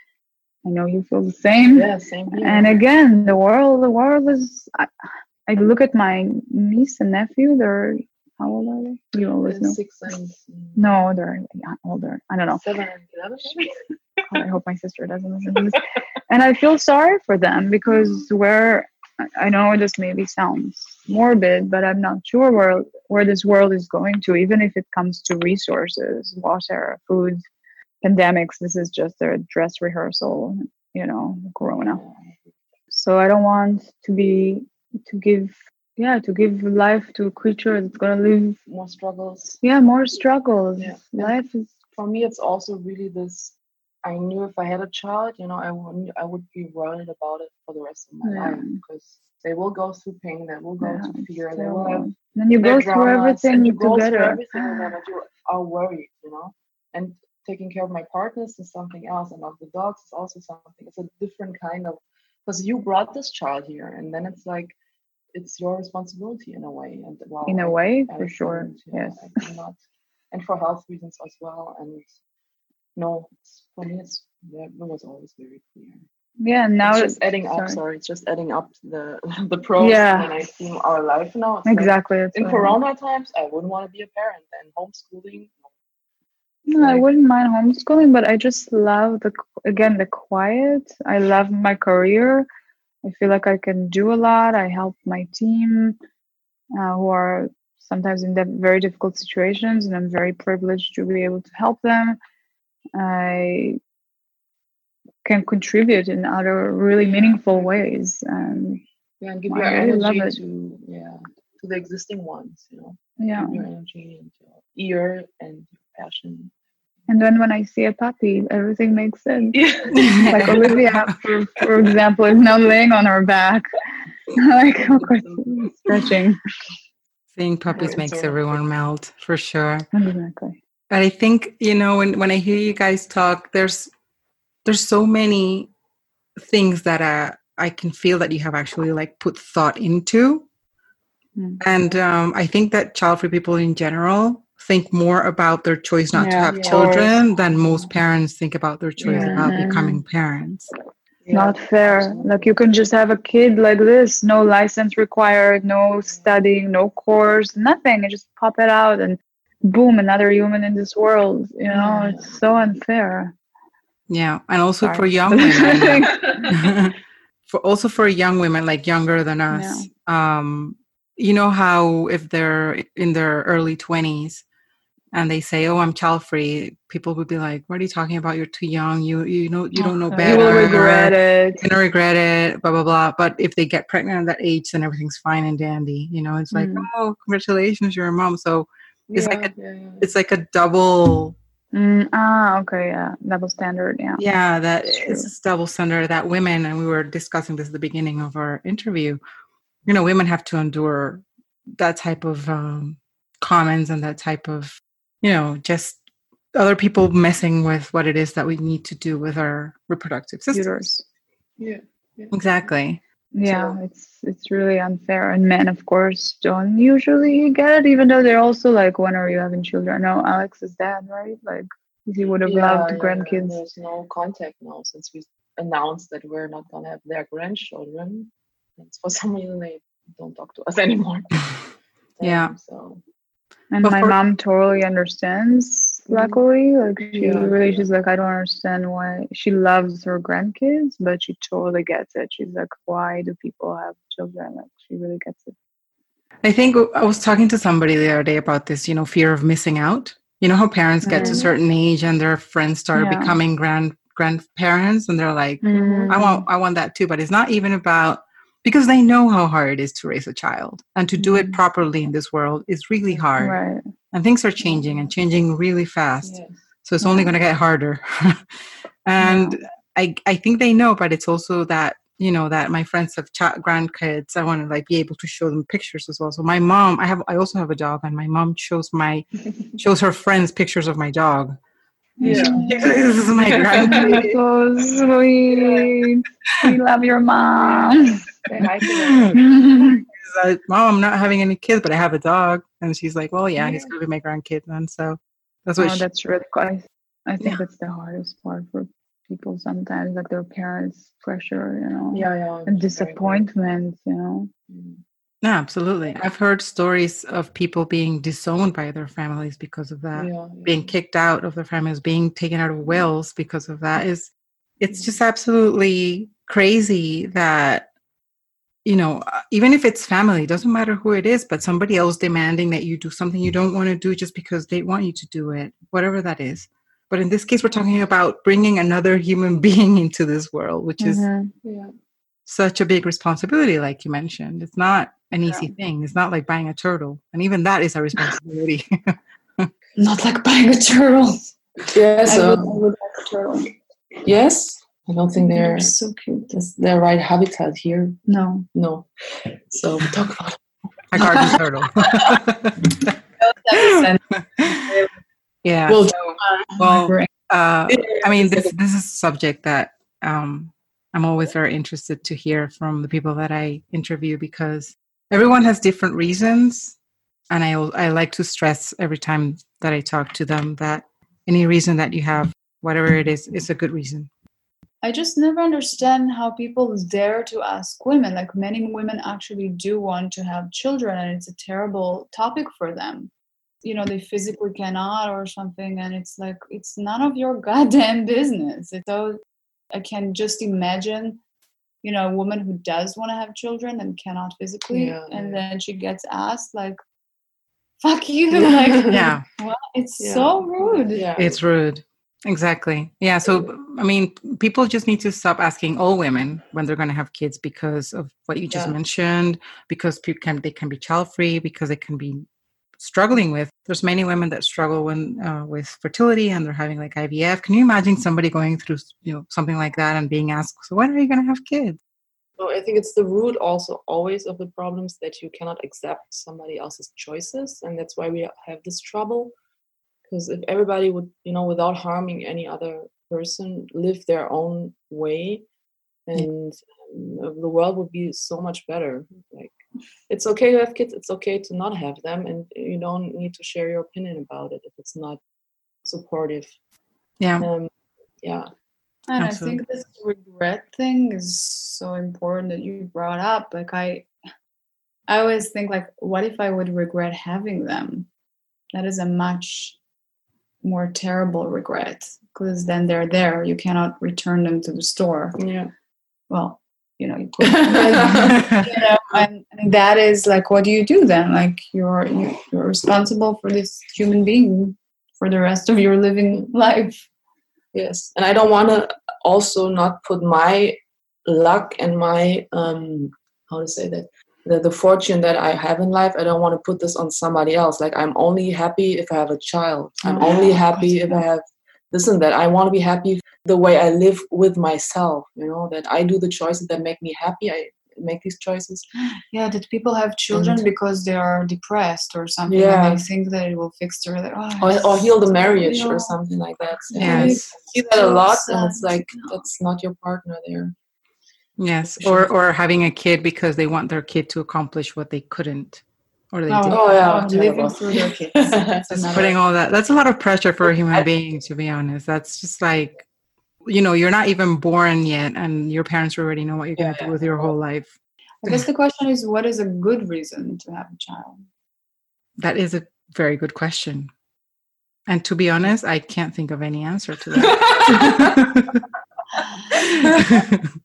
i know you feel the same yeah same here. and again the world the world is I, I look at my niece and nephew they're how old are they? You always know. Six and no, they're older. I don't know. Seven and eleven. I hope my sister doesn't listen to this. And I feel sorry for them because where I know this maybe sounds morbid, but I'm not sure where where this world is going to, even if it comes to resources, water, food, pandemics. This is just a dress rehearsal, you know, corona. So I don't want to be to give yeah to give life to a creature that's gonna live more struggles yeah more struggles yeah. life is for me it's also really this i knew if i had a child you know i would i would be worried about it for the rest of my yeah. life because they will go through pain they will go yeah, to fear they will. have and you go through everything you go together. through everything with them and you are worried you know? And taking care of my partners is something else and of the dogs is also something it's a different kind of because you brought this child here and then it's like it's your responsibility in a way and well in a way I, for I sure yes. Cannot, and for health reasons as well and no for me it's it was always very clear yeah now it's just adding sorry. up sorry it's just adding up the the pros yeah. when i see our life now exactly like, in corona times i wouldn't want to be a parent and homeschooling no, like, I wouldn't mind homeschooling, but I just love the again the quiet. I love my career. I feel like I can do a lot. I help my team uh, who are sometimes in very difficult situations, and I'm very privileged to be able to help them. I can contribute in other really meaningful ways, and yeah, and give your energy to yeah to the existing ones. You know, yeah, give your energy and your ear and your passion and then when I see a puppy, everything makes sense. Yeah. like Olivia, for, for example, is now laying on her back, like of course stretching. Seeing puppies makes everyone melt for sure. Exactly. But I think you know when when I hear you guys talk, there's there's so many things that uh, I can feel that you have actually like put thought into. Mm. And um, I think that child free people in general think more about their choice not yeah, to have yeah. children than most parents think about their choice yeah. about becoming parents. not fair. Like you can just have a kid like this, no license required, no studying, no course, nothing, and just pop it out and boom, another human in this world. You know, it's so unfair. Yeah, and also Sorry. for young women, for also for young women like younger than us. Yeah. Um, you know how if they're in their early twenties, and they say, "Oh, I'm child free," people would be like, "What are you talking about? You're too young. You you know you don't know better. You will regret it. You're gonna regret it." Blah blah blah. But if they get pregnant at that age, then everything's fine and dandy. You know, it's like, mm. "Oh, congratulations, you're a mom." So it's yeah, like a yeah, yeah. it's like a double. Mm, ah, okay, yeah, double standard, yeah. Yeah, that it's double standard that women, and we were discussing this at the beginning of our interview. You know, women have to endure that type of um, comments and that type of you know, just other people messing with what it is that we need to do with our reproductive systems. Yeah, yeah. Exactly. Yeah, so, it's it's really unfair, and men, of course, don't usually get it, even though they're also like, "When are you having children?" No, Alex is dead right? Like he would have yeah, loved yeah, grandkids. There's no contact now since we announced that we're not gonna have their grandchildren. And for some reason, they don't talk to us anymore. yeah. Um, so and my mom totally understands. Luckily. Like she yeah. really she's like, I don't understand why she loves her grandkids, but she totally gets it. She's like, Why do people have children? Like she really gets it. I think I was talking to somebody the other day about this, you know, fear of missing out. You know how parents get mm-hmm. to a certain age and their friends start yeah. becoming grand grandparents and they're like, mm-hmm. I want I want that too. But it's not even about because they know how hard it is to raise a child and to do it mm-hmm. properly in this world is really hard right. and things are changing and changing really fast yes. so it's only going to get harder and yeah. I, I think they know but it's also that you know that my friends have ch- grandkids i want to like be able to show them pictures as well so my mom i have i also have a dog and my mom shows my shows her friends pictures of my dog yeah. this is my grandkid. so sweet. We love your mom. she's like, Mom, I'm not having any kids, but I have a dog. And she's like, Well, yeah, yeah. he's gonna be my grandkid then. So that's what oh, she- that's really cool. I think yeah. that's the hardest part for people sometimes, like their parents' pressure, you know. Yeah, yeah. And disappointment, you know. Mm. Yeah, absolutely. I've heard stories of people being disowned by their families because of that, yeah, being kicked out of their families, being taken out of wills because of that. Is it's just absolutely crazy that you know, uh, even if it's family, doesn't matter who it is, but somebody else demanding that you do something you don't want to do just because they want you to do it, whatever that is. But in this case, we're talking about bringing another human being into this world, which mm-hmm. is yeah. such a big responsibility, like you mentioned. It's not an easy yeah. thing. It's not like buying a turtle, and even that is a responsibility. not like buying a turtle. Yes, I would, I would like a turtle. Yes, I don't think they're, they're so cute. That's their right habitat here. No, no. So we talk about a garden turtle. yeah. Well, so, well uh, I mean, this this is a subject that um, I'm always very interested to hear from the people that I interview because everyone has different reasons, and I I like to stress every time that I talk to them that any reason that you have, whatever it is, is a good reason. I just never understand how people dare to ask women. Like many women actually do want to have children, and it's a terrible topic for them. You know, they physically cannot or something, and it's like it's none of your goddamn business. It's so I can just imagine, you know, a woman who does want to have children and cannot physically, yeah, and yeah. then she gets asked like, "Fuck you!" like, yeah, what? It's yeah. so rude. Yeah, it's rude. Exactly. Yeah. So, I mean, people just need to stop asking all women when they're going to have kids because of what you just yeah. mentioned, because people can, they can be child free, because they can be struggling with. There's many women that struggle when uh, with fertility and they're having like IVF. Can you imagine somebody going through, you know, something like that and being asked, so when are you going to have kids? So I think it's the root also always of the problems that you cannot accept somebody else's choices. And that's why we have this trouble because if everybody would you know without harming any other person live their own way and um, the world would be so much better like it's okay to have kids it's okay to not have them and you don't need to share your opinion about it if it's not supportive yeah um, yeah And Absolutely. I think this regret thing is so important that you brought up. Like I I always think like what if I would regret having them? That is a much more terrible regret because then they're there. You cannot return them to the store. Yeah. Well, you know, you could, you know, and, and that is like, what do you do then? Like you're you- you're responsible for this human being for the rest of your living life. Yes, and I don't want to also not put my luck and my um how to say that the, the fortune that I have in life. I don't want to put this on somebody else. Like I'm only happy if I have a child. I'm Oh, only happy if I have this and that. I want to be happy the way I live with myself. You know that I do the choices that make me happy. I make these choices. Yeah, that people have children And- because they are depressed or something, Yeah. and they think that it will fix their like, oh, Or, or heal the marriage you or something like that. So Yes. I see that a so lot, and it's like No. that's not your partner there. Yes, or or having a kid because they want their kid to accomplish what they couldn't, or they Oh, did. Oh, yeah, living through their kids. Just another- putting all that. That's a lot of pressure for a human being, to be honest. That's just like, you know, you're not even born yet, and your parents already know what you're going to Yeah, do with your whole life. I guess the question is, what is a good reason to have a child? That is a very good question. And to be honest, I can't think of any answer to that.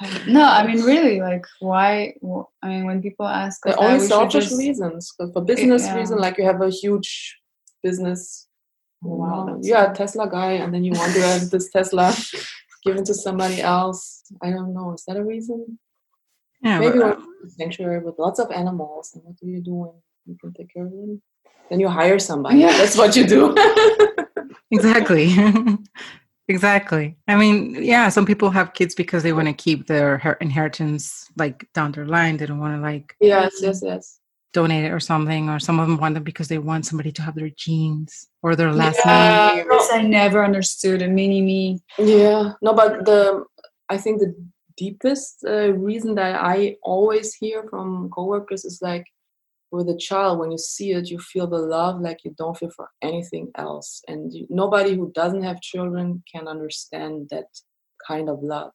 No, I mean, really, like, why? wh- I mean, when people ask, us They're only selfish just- reasons. 'Cause for business yeah. reason, like you have a huge business. Oh, wow, Wow, you're a. Tesla guy, and then you want to have this Tesla given to somebody else. I don't know. Is that a reason? yeah, Maybe but, uh, one sanctuary with lots of animals. And what do you do when you can take care of them? Then you hire somebody. Yeah. That's what you do. exactly. Exactly. I mean, yeah, some people have kids because they want to keep their inheritance like down their line. They don't want to like yes, yes, yes. donate it or something, or some of them want them because they want somebody to have their genes or their last Yeah. name. This I never understood a mini me. Yeah, no, but the I think the deepest uh, reason that I always hear from coworkers is like with a child, when you see it, you feel the love like you don't feel for anything else, and you, nobody who doesn't have children can understand that kind of love.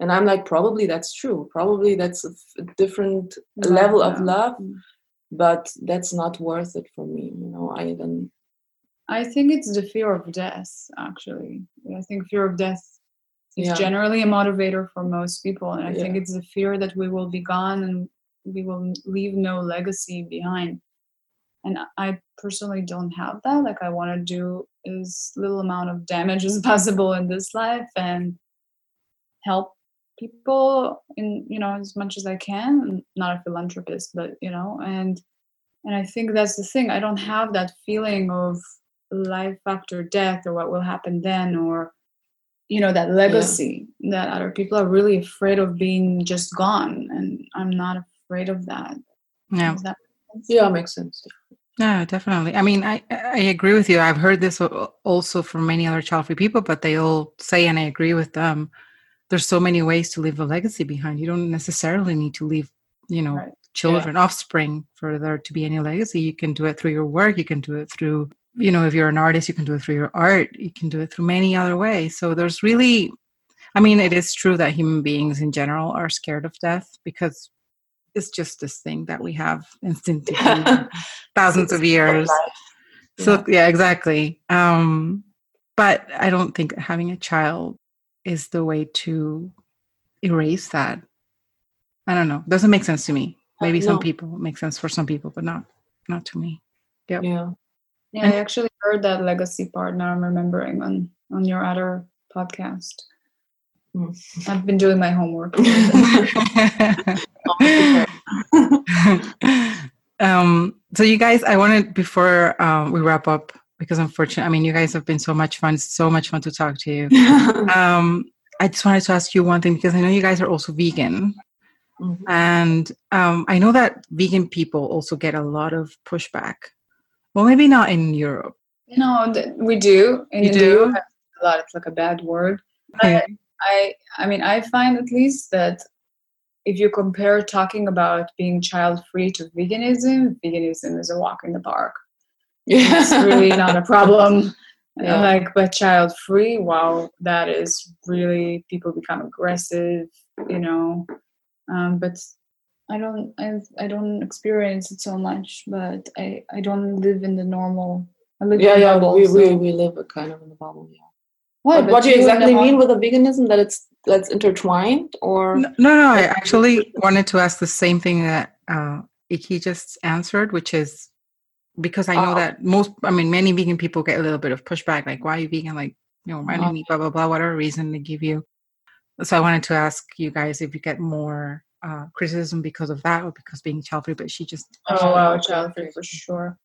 And I'm like, probably that's true. Probably that's a, f- a different level of love, Mm. but that's not worth it for me. You know, I then I think it's the fear of death, actually. I think fear of death is Yeah. generally a motivator for most people. And I think it's the fear that we will be gone and we will leave no legacy behind. And I personally don't have that. Like, I want to do as little amount of damage as possible in this life and help people in, you know, as much as I can. I'm not a philanthropist, but, you know, and and I think that's the thing. I don't have that feeling of life after death or what will happen then or you know that legacy that other people are really afraid of being just gone and I'm not afraid of that. Yeah. That make sense? yeah, makes sense. Yeah, definitely. I mean, I I agree with you. I've heard this also from many other child-free people, but they all say, and I agree with them. There's so many ways to leave a legacy behind. You don't necessarily need to leave, you know, Right. children, offspring for there to be any legacy. You can do it through your work. You can do it through, you know, if you're an artist, you can do it through your art. You can do it through many other ways. So there's really, I mean, it is true that human beings in general are scared of death because it's just this thing that we have instinctively thousands of years. So yeah, exactly. Um, but I don't think having a child is the way to erase that. I don't know. Doesn't make sense to me. Maybe some no. people make sense for some people, but not not to me. Yep. Yeah. Yeah, I actually heard that legacy part now I'm remembering on on your other podcast. Hmm. I've been doing my homework. um, so you guys, I wanted before um, we wrap up because unfortunately, I mean, you guys have been so much fun. It's so much fun to talk to you. Um, I just wanted to ask you one thing because I know you guys are also vegan. Mhm. And um, I know that vegan people also get a lot of pushback. Well, maybe not in Europe. You know, th- we do. In You do? A lot. It's like a bad word. Okay. I I mean I find at least that if you compare talking about being child free to veganism, veganism is a walk in the park. Yeah. It's really not a problem. yeah. like but child free wow that is really people become aggressive you know um, but i don't I, I don't experience it so much but i i don't live in the normal I live yeah yeah bubble, we, so. we, we live kind of in the bubble yeah what, what do you exactly mean with a veganism that it's that's intertwined or no no i actually wanted to ask the same thing that uh Ikey just answered which is because I know uh, that most, I mean, many vegan people get a little bit of pushback, like, why are you vegan? Like, you know, why do you eat blah, blah, blah, whatever reason they give you. So I wanted to ask you guys if you get more uh, criticism because of that or because being child free, but she just. Oh, wow, child free for sure.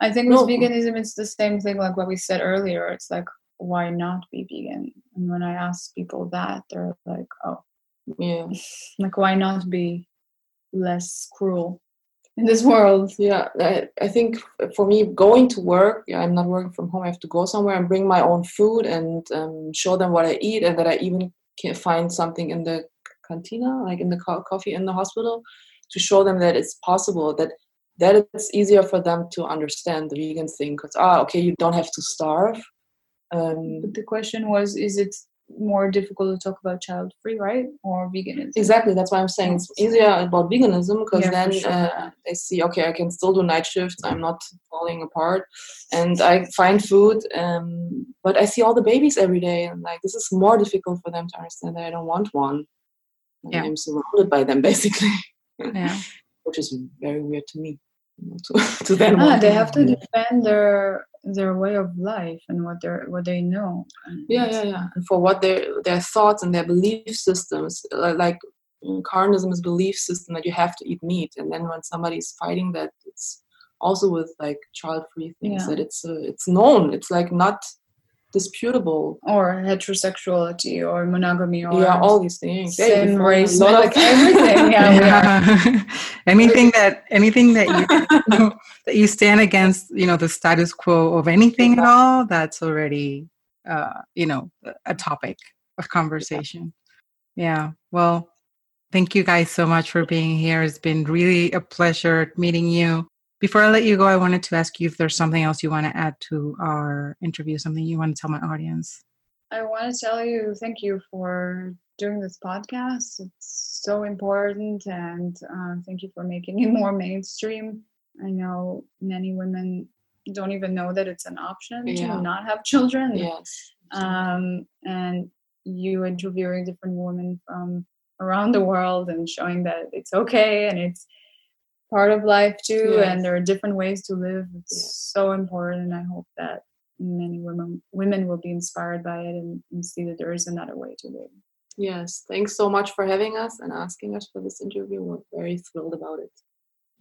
I think with no. veganism, it's the same thing like what we said earlier. It's like, why not be vegan? And when I ask people that, they're like, oh, yeah. like, why not be less cruel? in this world. Yeah, I, I think for me, going to work, yeah, I'm not working from home. I have to go somewhere and bring my own food and um, show them what I eat, and that I even can find something in the cantina, like in the co- coffee in the hospital, to show them that it's possible. That that it's easier for them to understand the vegan thing because ah, okay, you don't have to starve. Um, but the question was, is it more difficult to talk about child free, right? Or veganism. Exactly. That's why I'm saying it's easier about veganism because yeah, then sure. uh, they see, okay, I can still do night shifts. I'm not falling apart, and I find food. Um, but I see all the babies every day, and like this is more difficult for them to understand that I don't want one. Yeah. I'm surrounded by them basically. Yeah. Which is very weird to me. to, to them. Ah, they have to defend their their way of life and what they what they know. Yeah, yeah, yeah. And for what their their thoughts and their belief systems, like carnism is belief system that you have to eat meat, and then when somebody's fighting that, it's also with like child free things yeah. that it's uh, it's known. It's like not disputable. Or heterosexuality or monogamy or yeah all these things. Same yeah, race like everything. Yeah, yeah. anything that anything that you that you stand against you know the status quo of anything at all that's already uh you know a topic of conversation. Yeah. Well thank you guys so much for being here. It's been really a pleasure meeting you before I let you go, I wanted to ask you if there's something else you want to add to our interview, something you want to tell my audience. I want to tell you thank you for doing this podcast. It's so important, and uh, thank you for making it more mainstream. I know many women don't even know that it's an option yeah. to not have children. Yes. Um, and you interviewing different women from around the world and showing that it's okay and it's part of life too yes. and there are different ways to live it's yes. so important and i hope that many women women will be inspired by it and, and, see that there is another way to live yes thanks so much for having us and asking us for this interview we're very thrilled about it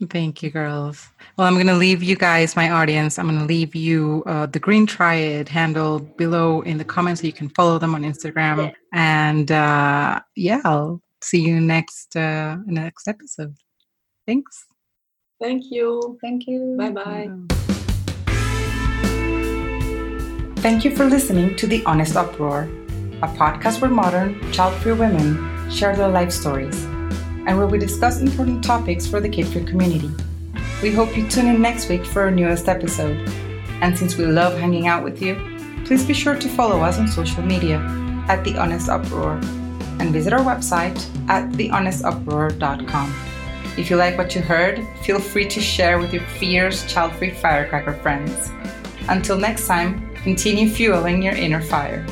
Thank you, girls. Well, I'm going to leave you guys, my audience. I'm going to leave you uh, the Greene Triad handle below in the comments so you can follow them on Instagram. Yeah. And uh, yeah, I'll see you next uh, next episode. Thanks. Thank you. Thank you. Bye bye. Thank you for listening to The Honest Uproar, a podcast where modern, child free women share their life stories and where we discuss important topics for the kid free community. We hope you tune in next week for our newest episode. And since we love hanging out with you, please be sure to follow us on social media at The Honest Uproar and visit our website at thehonestuproar.com. If you like what you heard, feel free to share with your fierce, child free firecracker friends. Until next time, continue fueling your inner fire.